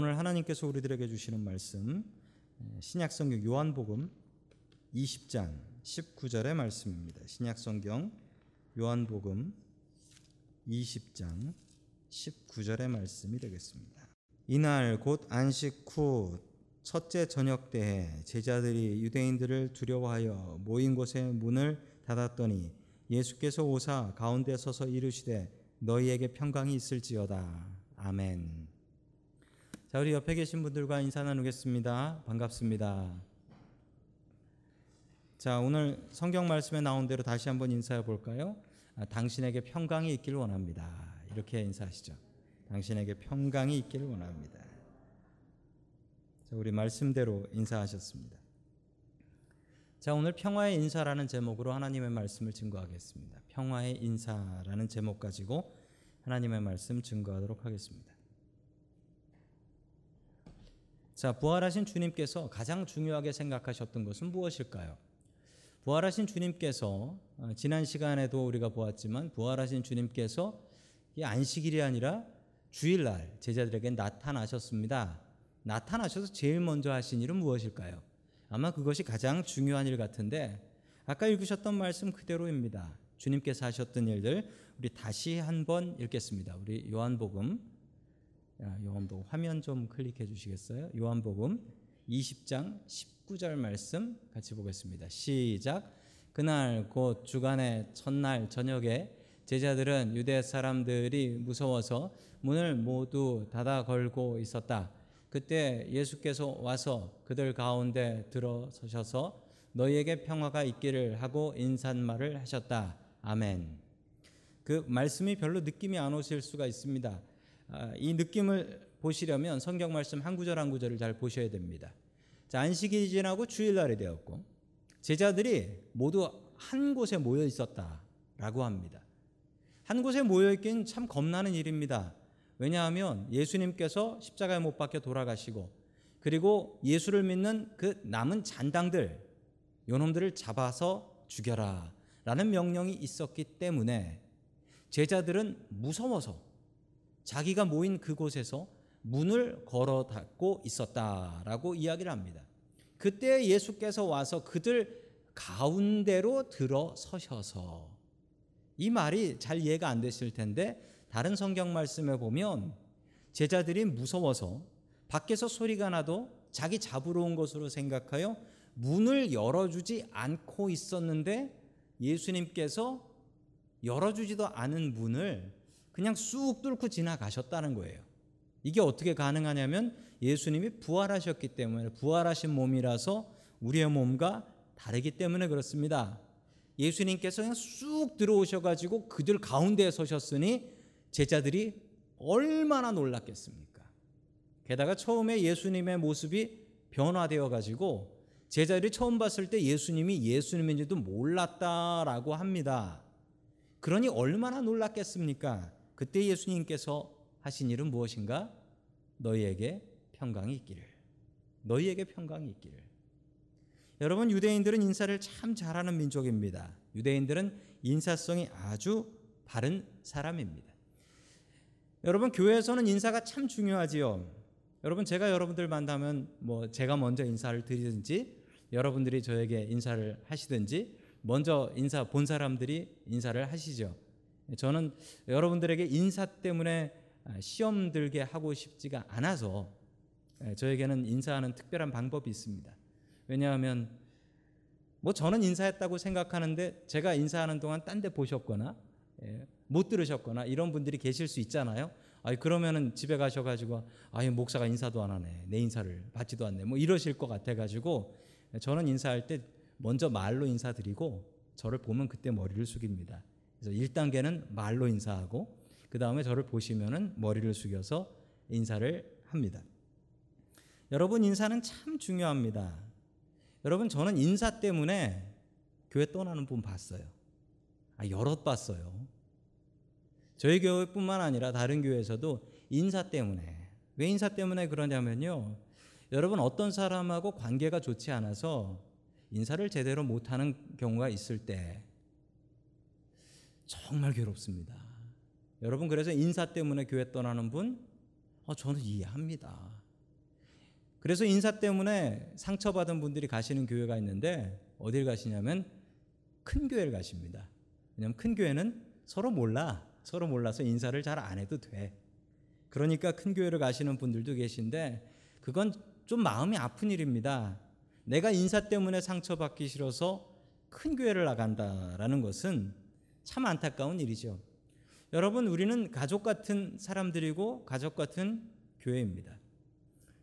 오늘 하나님께서 우리들에게 주시는 말씀 신약성경 요한복음 20장 19절의 말씀입니다. 신약성경 요한복음 20장 19절의 말씀이 되겠습니다. 이날 곧 안식 후 첫째 저녁 때에 제자들이 유대인들을 두려워하여 모인 곳에 문을 닫았더니 예수께서 오사 가운데 서서 이르시되 너희에게 평강이 있을지어다. 아멘. 자, 우리 옆에 계신 분들과 인사 나누겠습니다. 반갑습니다. 자, 오늘 성경 말씀에 나온 대로 다시 한번 인사해 볼까요? 아, 당신에게 평강이 있기를 원합니다. 이렇게 인사하시죠. 당신에게 평강이 있기를 원합니다. 자, 우리 말씀대로 인사하셨습니다. 자, 오늘 평화의 인사라는 제목으로 하나님의 말씀을 증거하겠습니다. 평화의 인사라는 제목 가지고 하나님의 말씀 증거하도록 하겠습니다. 자, 부활하신 주님께서 가장 중요하게 생각하셨던 것은 무엇일까요? 부활하신 주님께서 어, 지난 시간에도 우리가 보았지만 부활하신 주님께서 이 안식일이 아니라 주일날 제자들에게 나타나셨습니다. 나타나셔서 제일 먼저 하신 일은 무엇일까요? 아마 그것이 가장 중요한 일 같은데 아까 읽으셨던 말씀 그대로입니다. 주님께서 하셨던 일들 우리 다시 한번 읽겠습니다. 우리 요한복음 요한복음 화면 좀 클릭해 주시겠어요? 요한복음 20장 19절 말씀 같이 보겠습니다. 시작. 그날 곧 주간의 첫날 저녁에 제자들은 유대 사람들이 무서워서 문을 모두 닫아 걸고 있었다. 그때 예수께서 와서 그들 가운데 들어서셔서 너희에게 평화가 있기를 하고 인사말을 하셨다. 아멘. 그 말씀이 별로 느낌이 안 오실 수가 있습니다. 아, 이 느낌을 보시려면 성경 말씀 한 구절 한 구절을 잘 보셔야 됩니다. 자, 안식일이 지나고 주일날이 되었고 제자들이 모두 한 곳에 모여 있었다라고 합니다. 한 곳에 모여 있긴 참 겁나는 일입니다. 왜냐하면 예수님께서 십자가에 못 박혀 돌아가시고 그리고 예수를 믿는 그 남은 잔당들 요놈들을 잡아서 죽여라 라는 명령이 있었기 때문에 제자들은 무서워서 자기가 모인 그곳에서 문을 걸어 닫고 있었다라고 이야기를 합니다. 그때 예수께서 와서 그들 가운데로 들어서셔서 이 말이 잘 이해가 안 되실 텐데 다른 성경 말씀에 보면 제자들이 무서워서 밖에서 소리가 나도 자기 잡으러 온 것으로 생각하여 문을 열어주지 않고 있었는데 예수님께서 열어주지도 않은 문을 그냥 쑥 뚫고 지나가셨다는 거예요. 이게 어떻게 가능하냐면 예수님이 부활하셨기 때문에 부활하신 몸이라서 우리의 몸과 다르기 때문에 그렇습니다. 예수님께서 그냥 쑥 들어오셔가지고 그들 가운데에 서셨으니 제자들이 얼마나 놀랐겠습니까? 게다가 처음에 예수님의 모습이 변화되어 가지고 제자들이 처음 봤을 때 예수님이 예수님인지도 몰랐다라고 합니다. 그러니 얼마나 놀랐겠습니까? 그때 예수님께서 하신 일은 무엇인가? 너희에게 평강이 있기를. 너희에게 평강이 있기를. 여러분 유대인들은 인사를 참 잘하는 민족입니다. 유대인들은 인사성이 아주 바른 사람입니다. 여러분 교회에서는 인사가 참 중요하지요. 여러분 제가 여러분들 만나면 뭐 제가 먼저 인사를 드리든지 여러분들이 저에게 인사를 하시든지 먼저 인사 본 사람들이 인사를 하시죠. 저는 여러분들에게 인사 때문에 시험 들게 하고 싶지가 않아서 저에게는 인사하는 특별한 방법이 있습니다. 왜냐하면 뭐 저는 인사했다고 생각하는데 제가 인사하는 동안 딴 데 보셨거나 예, 못 들으셨거나 이런 분들이 계실 수 있잖아요. 아 그러면은 집에 가셔가지고 아 목사가 인사도 안 하네 내 인사를 받지도 않네 뭐 이러실 것 같아가지고 저는 인사할 때 먼저 말로 인사드리고 저를 보면 그때 머리를 숙입니다. 그래서 1단계는 말로 인사하고 그 다음에 저를 보시면은 머리를 숙여서 인사를 합니다. 여러분 인사는 참 중요합니다. 여러분 저는 인사 때문에 교회 떠나는 분 봤어요. 아, 여럿 봤어요. 저희 교회뿐만 아니라 다른 교회에서도 인사 때문에 왜 인사 때문에 그러냐면요. 여러분 어떤 사람하고 관계가 좋지 않아서 인사를 제대로 못하는 경우가 있을 때 정말 괴롭습니다. 여러분 그래서 인사 때문에 교회 떠나는 분, 어, 저는 이해합니다. 그래서 인사 때문에 상처받은 분들이 가시는 교회가 있는데 어딜 가시냐면 큰 교회를 가십니다. 왜냐하면 큰 교회는 서로 몰라. 서로 몰라서 인사를 잘 안 해도 돼. 그러니까 큰 교회를 가시는 분들도 계신데 그건 좀 마음이 아픈 일입니다. 내가 인사 때문에 상처받기 싫어서 큰 교회를 나간다라는 것은 참 안타까운 일이죠. 여러분, 우리는 가족 같은 사람들이고 가족 같은 교회입니다.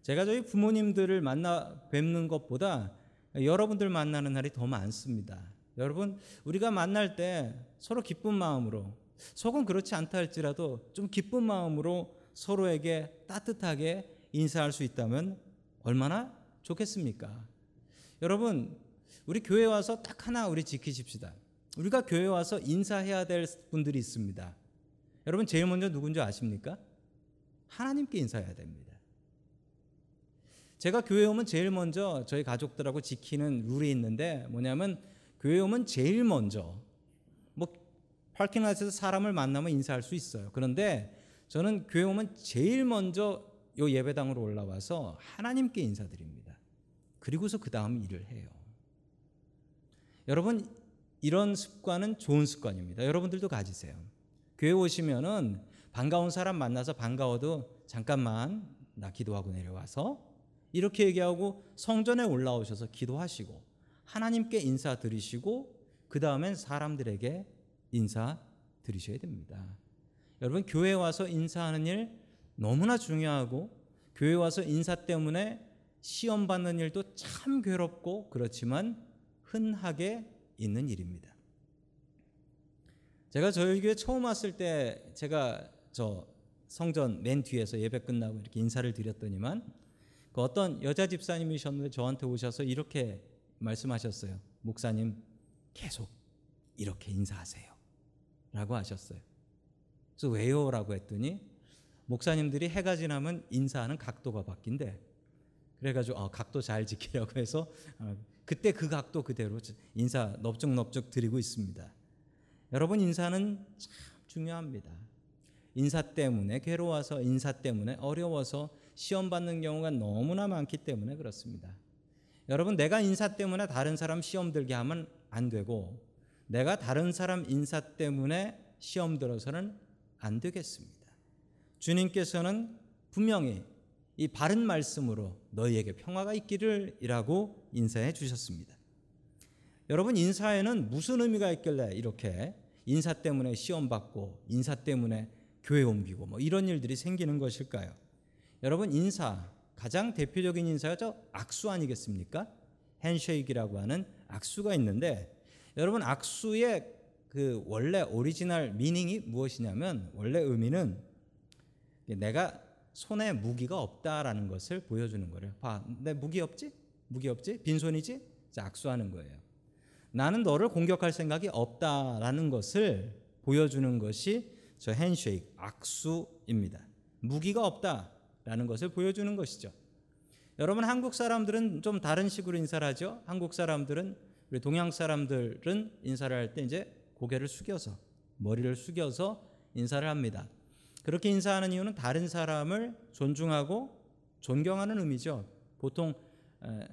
제가 저희 부모님들을 만나 뵙는 것보다 여러분들 만나는 날이 더 많습니다. 여러분, 우리가 만날 때 서로 기쁜 마음으로, 속은 그렇지 않다 할지라도 좀 기쁜 마음으로 서로에게 따뜻하게 인사할 수 있다면 얼마나 좋겠습니까? 여러분, 우리 교회 와서 딱 하나 우리 지키십시다. 우리가 교회 와서 인사해야 될 분들이 있습니다. 여러분, 제일 먼저 누군지 아십니까? 하나님께 인사해야 됩니다. 제가 교회 오면 제일 먼저 저희 가족들하고 지키는 룰이 있는데 뭐냐면 교회 오면 제일 먼저 뭐 파킹라에서 사람을 만나면 인사할 수 있어요. 그런데 저는 교회 오면 제일 먼저 요 예배당으로 올라와서 하나님께 인사드립니다. 그리고서 그 다음 일을 해요. 여러분 이런 습관은 좋은 습관입니다. 여러분들도 가지세요. 교회 오시면은 반가운 사람 만나서 반가워도 잠깐만 나 기도하고 내려와서 이렇게 얘기하고 성전에 올라오셔서 기도하시고 하나님께 인사 드리시고 그 다음엔 사람들에게 인사 드리셔야 됩니다. 여러분 교회 와서 인사하는 일 너무나 중요하고 교회 와서 인사 때문에 시험 받는 일도 참 괴롭고 그렇지만 흔하게 있는 일입니다. 제가 저희 교회 처음 왔을 때 제가 저 성전 맨 뒤에서 예배 끝나고 이렇게 인사를 드렸더니만 그 어떤 여자 집사님이셨는데 저한테 오셔서 이렇게 말씀하셨어요. 목사님 계속 이렇게 인사하세요. 라고 하셨어요. 그래서 왜요? 라고 했더니 목사님들이 해가 지나면 인사하는 각도가 바뀐대. 그래가지고 어, 각도 잘 지키라고 해서 어, 그때 그 각도 그대로 인사 넙죽넙죽 드리고 있습니다. 여러분 인사는 참 중요합니다. 인사 때문에 괴로워서 인사 때문에 어려워서 시험 받는 경우가 너무나 많기 때문에 그렇습니다. 여러분 내가 인사 때문에 다른 사람 시험 들게 하면 안 되고 내가 다른 사람 인사 때문에 시험 들어서는 안 되겠습니다. 주님께서는 분명히 이 바른 말씀으로 너희에게 평화가 있기를 이라고 인사해 주셨습니다. 여러분 인사에는 무슨 의미가 있길래 이렇게 인사 때문에 시험 받고 인사 때문에 교회 옮기고 뭐 이런 일들이 생기는 것일까요? 여러분 인사 가장 대표적인 인사가 저 악수 아니겠습니까? handshake라고 하는 악수가 있는데 여러분 악수의 그 원래 original meaning이 무엇이냐면 원래 의미는 내가 손에 무기가 없다라는 것을 보여주는 거예요. 봐, 내 무기 없지? 무기 없지? 빈손이지? 자, 악수하는 거예요. 나는 너를 공격할 생각이 없다라는 것을 보여주는 것이 저 핸쉐이크, 악수입니다. 무기가 없다라는 것을 보여주는 것이죠. 여러분 한국 사람들은 좀 다른 식으로 인사를 하죠. 한국 사람들은 우리 동양 사람들은 인사를 할 때 이제 고개를 숙여서 머리를 숙여서 인사를 합니다. 그렇게 인사하는 이유는 다른 사람을 존중하고 존경하는 의미죠. 보통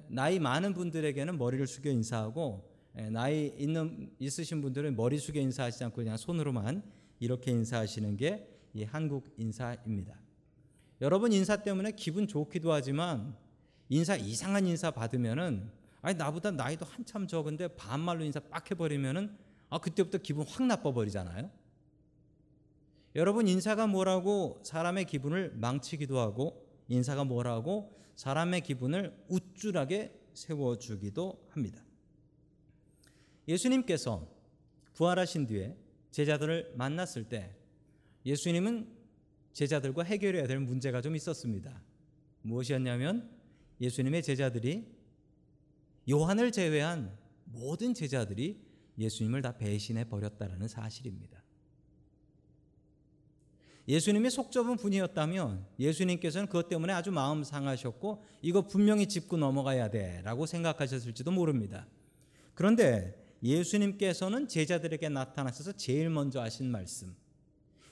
나이 많은 분들에게는 머리를 숙여 인사하고 나이 있는 있으신 분들은 머리 숙여 인사하지 않고 그냥 손으로만 이렇게 인사하시는 게 이 한국 인사입니다. 여러분 인사 때문에 기분 좋기도 하지만 인사 이상한 인사 받으면은 아니 나보다 나이도 한참 적은데 반말로 인사 빡 해버리면은 아 그때부터 기분 확 나빠 버리잖아요. 여러분 인사가 뭐라고 사람의 기분을 망치기도 하고 인사가 뭐라고 사람의 기분을 우쭐하게 세워주기도 합니다. 예수님께서 부활하신 뒤에 제자들을 만났을 때 예수님은 제자들과 해결해야 될 문제가 좀 있었습니다. 무엇이었냐면 예수님의 제자들이 요한을 제외한 모든 제자들이 예수님을 다 배신해 버렸다라는 사실입니다. 예수님이 속 좁은 분이었다면 예수님께서는 그것 때문에 아주 마음 상하셨고 이거 분명히 짚고 넘어가야 돼라고 생각하셨을지도 모릅니다. 그런데 예수님께서는 제자들에게 나타나셔서 제일 먼저 하신 말씀.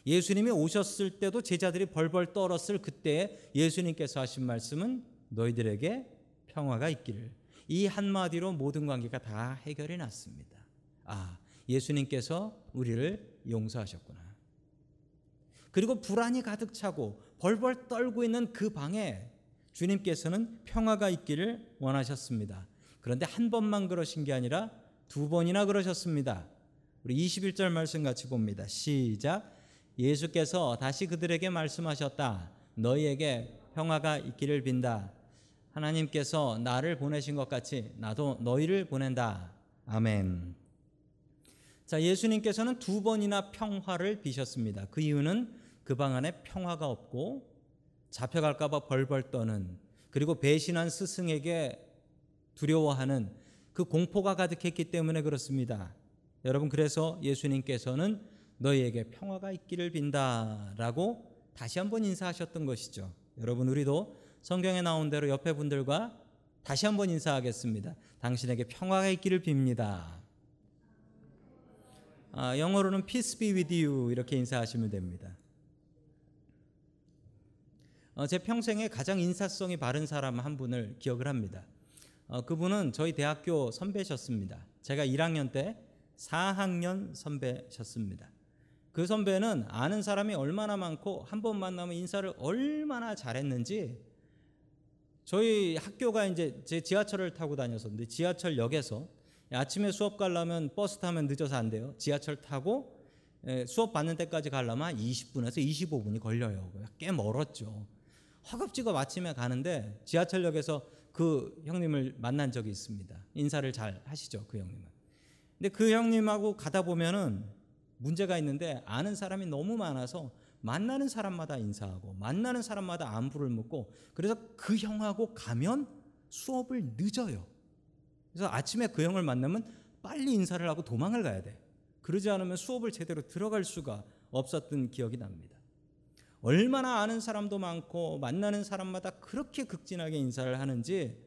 예수님이 오셨을 때도 제자들이 벌벌 떨었을 그때 예수님께서 하신 말씀은 너희들에게 평화가 있기를. 이 한마디로 모든 관계가 다 해결이 났습니다. 아, 예수님께서 우리를 용서하셨구나. 그리고 불안이 가득 차고 벌벌 떨고 있는 그 방에 주님께서는 평화가 있기를 원하셨습니다. 그런데 한 번만 그러신 게 아니라 두 번이나 그러셨습니다. 우리 21절 말씀 같이 봅니다. 시작. 예수께서 다시 그들에게 말씀하셨다. 너희에게 평화가 있기를 빈다. 하나님께서 나를 보내신 것 같이 나도 너희를 보낸다. 아멘. 자, 예수님께서는 두 번이나 평화를 비셨습니다. 그 이유는 그 방 안에 평화가 없고 잡혀갈까봐 벌벌 떠는 그리고 배신한 스승에게 두려워하는 그 공포가 가득했기 때문에 그렇습니다. 여러분 그래서 예수님께서는 너희에게 평화가 있기를 빈다라고 다시 한번 인사하셨던 것이죠. 여러분 우리도 성경에 나온 대로 옆에 분들과 다시 한번 인사하겠습니다. 당신에게 평화가 있기를 빕니다. 아, 영어로는 peace be with you 이렇게 인사하시면 됩니다. 어, 제 평생에 가장 인사성이 바른 사람 한 분을 기억을 합니다. 어, 그분은 저희 대학교 선배셨습니다. 제가 1학년 때 4학년 선배셨습니다. 그 선배는 아는 사람이 얼마나 많고 한 번 만나면 인사를 얼마나 잘했는지 저희 학교가 이제 제 지하철을 타고 다녔었는데 지하철역에서 아침에 수업 가려면 버스 타면 늦어서 안 돼요. 지하철 타고 수업 받는 때까지 가려면 20분에서 25분이 걸려요. 꽤 멀었죠. 허겁지겁 아침에 가는데 지하철역에서 그 형님을 만난 적이 있습니다. 인사를 잘 하시죠, 그 형님은. 근데 그 형님하고 가다 보면은 문제가 있는데 아는 사람이 너무 많아서 만나는 사람마다 인사하고 만나는 사람마다 안부를 묻고 그래서 그 형하고 가면 수업을 늦어요. 그래서 아침에 그 형을 만나면 빨리 인사를 하고 도망을 가야 돼. 그러지 않으면 수업을 제대로 들어갈 수가 없었던 기억이 납니다. 얼마나 아는 사람도 많고 만나는 사람마다 그렇게 극진하게 인사를 하는지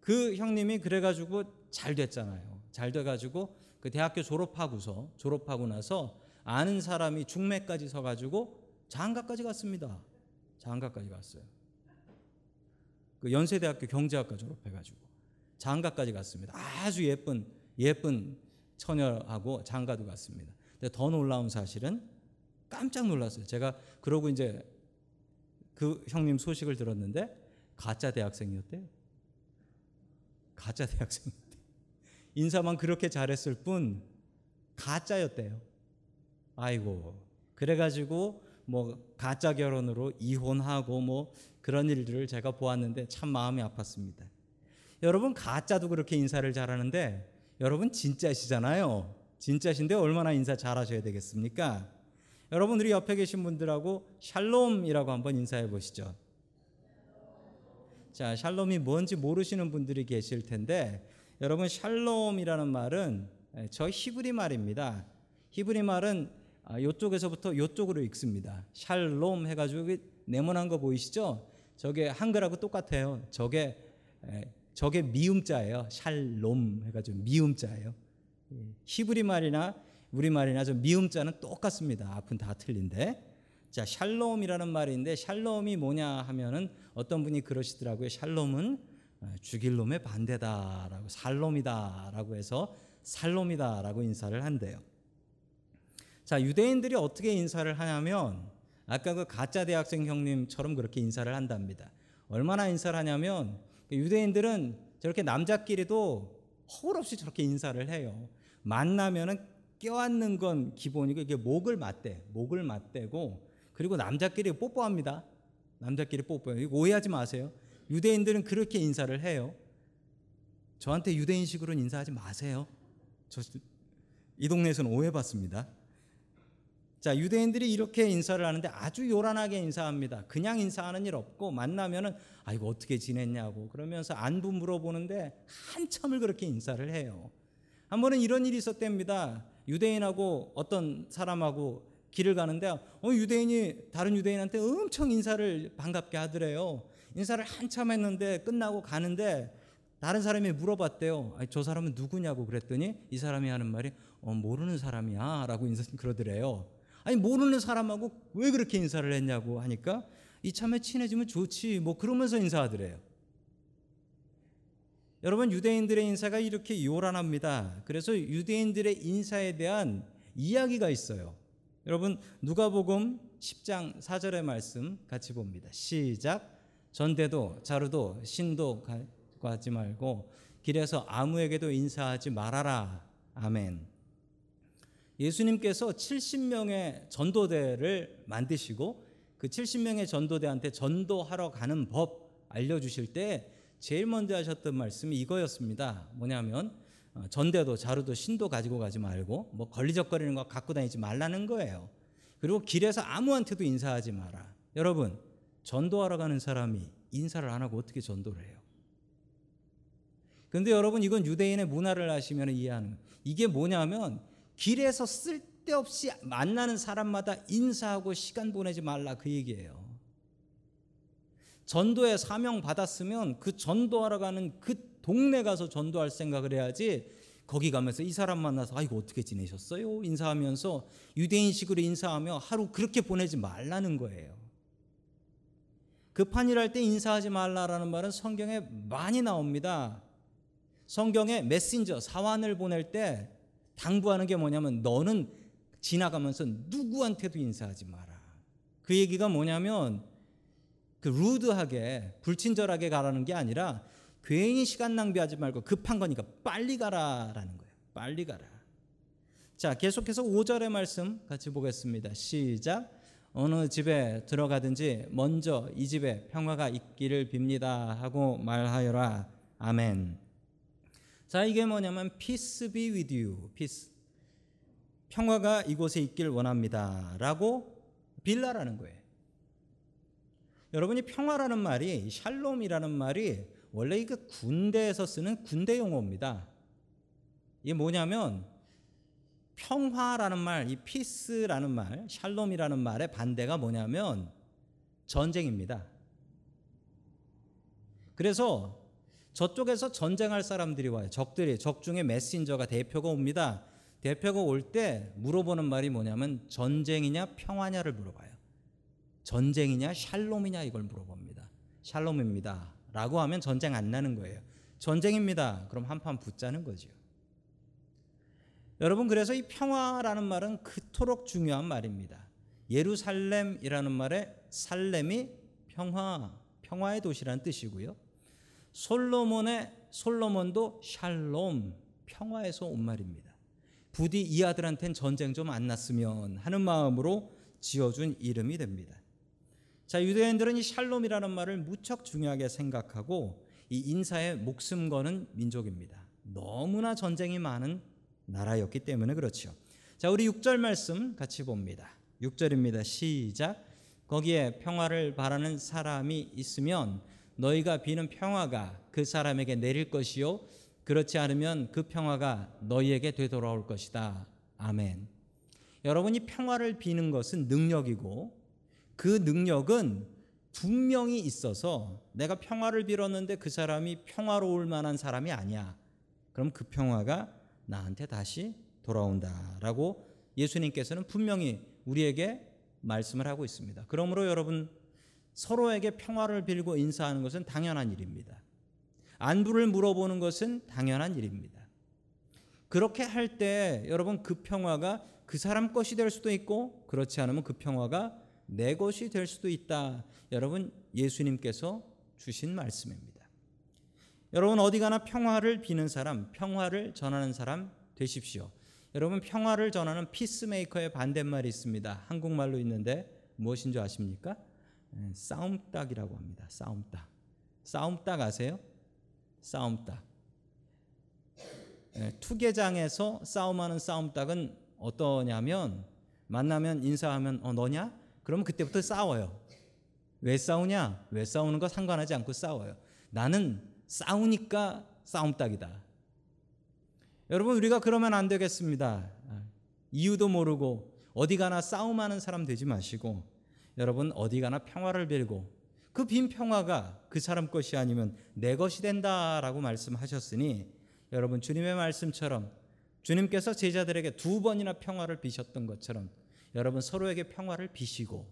그 형님이 그래가지고 잘 됐잖아요. 잘 돼가지고 그 대학교 졸업하고서 졸업하고 나서 아는 사람이 중매까지 서가지고 장가까지 갔습니다. 장가까지 갔어요. 그 연세대학교 경제학과 졸업해가지고 장가까지 갔습니다. 아주 예쁜 예쁜 처녀하고 장가도 갔습니다. 근데 더 놀라운 사실은 깜짝 놀랐어요. 제가 그러고 이제 그 형님 소식을 들었는데 가짜 대학생이었대요. 가짜 대학생이었대. 인사만 그렇게 잘했을 뿐 가짜였대요. 아이고. 그래 가지고 뭐 가짜 결혼으로 이혼하고 뭐 그런 일들을 제가 보았는데 참 마음이 아팠습니다. 여러분 가짜도 그렇게 인사를 잘하는데 여러분 진짜시잖아요. 진짜신데 얼마나 인사 잘하셔야 되겠습니까? 여러분 우리 옆에 계신 분들하고 샬롬이라고 한번 인사해 보시죠. 자, 샬롬이 뭔지 모르시는 분들이 계실 텐데 여러분 샬롬이라는 말은 저 히브리 말입니다. 히브리 말은 이쪽에서부터 이쪽으로 읽습니다. 샬롬 해가지고 네모난 거 보이시죠? 저게 한글하고 똑같아요. 저게 저게 미음자예요. 샬롬 해가지고 미음자예요. 히브리 말이나 우리말이나 좀 미음자는 똑같습니다. 앞은 다 틀린데. 자, 샬롬이라는 말인데 샬롬이 뭐냐 하면은 어떤 분이 그러시더라고요. 샬롬은 어, 죽일 놈의 반대다라고 살롬이다라고 해서 살롬이다라고 인사를 한대요. 자, 유대인들이 어떻게 인사를 하냐면 아까 그 가짜 대학생 형님처럼 그렇게 인사를 한답니다. 얼마나 인사를 하냐면 그 유대인들은 저렇게 남자끼리도 허울 없이 저렇게 인사를 해요. 만나면은 껴안는 건 기본이고 이게 목을 맞대, 목을 맞대고 그리고 남자끼리 뽀뽀합니다. 남자끼리 뽀뽀해요. 이거 오해하지 마세요. 유대인들은 그렇게 인사를 해요. 저한테 유대인식으로 인사하지 마세요. 저 이 동네에서는 오해받습니다. 자, 유대인들이 이렇게 인사를 하는데 아주 요란하게 인사합니다. 그냥 인사하는 일 없고 만나면은 아 이거 어떻게 지냈냐고 그러면서 안부 물어보는데 한참을 그렇게 인사를 해요. 한 번은 이런 일이 있었답니다. 유대인하고 어떤 사람하고 길을 가는데 어, 유대인이 다른 유대인한테 엄청 인사를 반갑게 하더래요. 인사를 한참 했는데 끝나고 가는데 다른 사람이 물어봤대요. 저 사람은 누구냐고 그랬더니 이 사람이 하는 말이 어, 모르는 사람이야라고 인사 그러더래요. 아니 모르는 사람하고 왜 그렇게 인사를 했냐고 하니까 이참에 친해지면 좋지 뭐 그러면서 인사하더래요. 여러분 유대인들의 인사가 이렇게 요란합니다. 그래서 유대인들의 인사에 대한 이야기가 있어요. 여러분 누가복음 10장 4절의 말씀 같이 봅니다. 시작. 전대도 자루도 신도 가지 말고 길에서 아무에게도 인사하지 말아라. 아멘. 예수님께서 70명의 전도대를 만드시고 그 70명의 전도대한테 전도하러 가는 법 알려 주실 때 제일 먼저 하셨던 말씀이 이거였습니다. 뭐냐면 어, 전대도 자루도 신도 가지고 가지 말고 뭐 걸리적거리는 거 갖고 다니지 말라는 거예요. 그리고 길에서 아무한테도 인사하지 마라. 여러분 전도하러 가는 사람이 인사를 안 하고 어떻게 전도를 해요? 근데 여러분 이건 유대인의 문화를 아시면 이해하는 이게 뭐냐면 길에서 쓸데없이 만나는 사람마다 인사하고 시간 보내지 말라 그 얘기예요. 전도에 사명 받았으면 그 전도하러 가는 그 동네 가서 전도할 생각을 해야지 거기 가면서 이 사람 만나서 아이고 어떻게 지내셨어요? 인사하면서 유대인식으로 인사하며 하루 그렇게 보내지 말라는 거예요. 급한 일 할 때 인사하지 말라라는 말은 성경에 많이 나옵니다. 성경에 메신저 사환을 보낼 때 당부하는 게 뭐냐면 너는 지나가면서 누구한테도 인사하지 마라. 그 얘기가 뭐냐면 그 루드하게 불친절하게 가라는 게 아니라 괜히 시간 낭비하지 말고 급한 거니까 빨리 가라라는 거예요. 빨리 가라. 자, 계속해서 5절의 말씀 같이 보겠습니다. 시작. 어느 집에 들어가든지 먼저 이 집에 평화가 있기를 빕니다 하고 말하여라. 아멘. 자, 이게 뭐냐면 peace be with you. peace. 평화가 이곳에 있길 원합니다라고 빌라라는 거예요. 여러분이 평화라는 말이 샬롬이라는 말이 원래 이게 군대에서 쓰는 군대 용어입니다. 이게 뭐냐면 평화라는 말, 이 피스라는 말, 샬롬이라는 말의 반대가 뭐냐면 전쟁입니다. 그래서 저쪽에서 전쟁할 사람들이 와요. 적들이 적 중에 메신저가 대표가 옵니다. 대표가 올 때 물어보는 말이 뭐냐면 전쟁이냐 평화냐를 물어봐요. 전쟁이냐 샬롬이냐 이걸 물어봅니다. 샬롬입니다. 라고 하면 전쟁 안 나는 거예요. 전쟁입니다. 그럼 한판 붙자는 거죠. 여러분 그래서 이 평화라는 말은 그토록 중요한 말입니다. 예루살렘이라는 말의 살렘이 평화, 평화의 도시라는 뜻이고요. 솔로몬의 솔로몬도 샬롬, 평화에서 온 말입니다. 부디 이 아들한테는 전쟁 좀 안 났으면 하는 마음으로 지어준 이름이 됩니다. 자, 유대인들은 이 샬롬이라는 말을 무척 중요하게 생각하고 이 인사에 목숨 거는 민족입니다. 너무나 전쟁이 많은 나라였기 때문에 그렇죠. 자, 우리 6절 말씀 같이 봅니다. 6절입니다. 시작. 거기에 평화를 바라는 사람이 있으면 너희가 비는 평화가 그 사람에게 내릴 것이요 그렇지 않으면 그 평화가 너희에게 되돌아올 것이다. 아멘. 여러분이 평화를 비는 것은 능력이고 그 능력은 분명히 있어서 내가 평화를 빌었는데 그 사람이 평화로울 만한 사람이 아니야. 그럼 그 평화가 나한테 다시 돌아온다라고 예수님께서는 분명히 우리에게 말씀을 하고 있습니다. 그러므로 여러분 서로에게 평화를 빌고 인사하는 것은 당연한 일입니다. 안부를 물어보는 것은 당연한 일입니다. 그렇게 할 때 여러분 그 평화가 그 사람 것이 될 수도 있고 그렇지 않으면 그 평화가 내 것이 될 수도 있다. 여러분 예수님께서 주신 말씀입니다. 여러분 어디 가나 평화를 비는 사람, 평화를 전하는 사람 되십시오. 여러분 평화를 전하는 피스메이커의 반대말이 있습니다. 한국말로 있는데 무엇인 줄 아십니까? 예, 싸움닭이라고 합니다. 싸움닭. 싸움닭 아세요? 싸움닭. 예, 투개장에서 싸움하는 싸움닭은 어떠냐면 만나면 인사하면 어 너냐? 그러면 그때부터 싸워요. 왜 싸우냐? 왜 싸우는 거 상관하지 않고 싸워요. 나는 싸우니까 싸움닭이다. 여러분 우리가 그러면 안 되겠습니다. 이유도 모르고 어디 가나 싸움하는 사람 되지 마시고 여러분 어디 가나 평화를 빌고 그 빈 평화가 그 사람 것이 아니면 내 것이 된다라고 말씀하셨으니 여러분 주님의 말씀처럼 주님께서 제자들에게 두 번이나 평화를 비셨던 것처럼 여러분 서로에게 평화를 비시고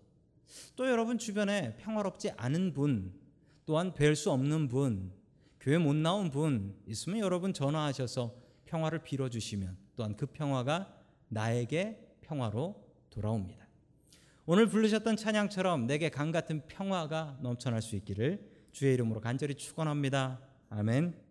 또 여러분 주변에 평화롭지 않은 분 또한 뵐 수 없는 분 교회 못 나온 분 있으면 여러분 전화하셔서 평화를 빌어 주시면 또한 그 평화가 나에게 평화로 돌아옵니다. 오늘 부르셨던 찬양처럼 내게 강 같은 평화가 넘쳐날 수 있기를 주의 이름으로 간절히 축원합니다. 아멘.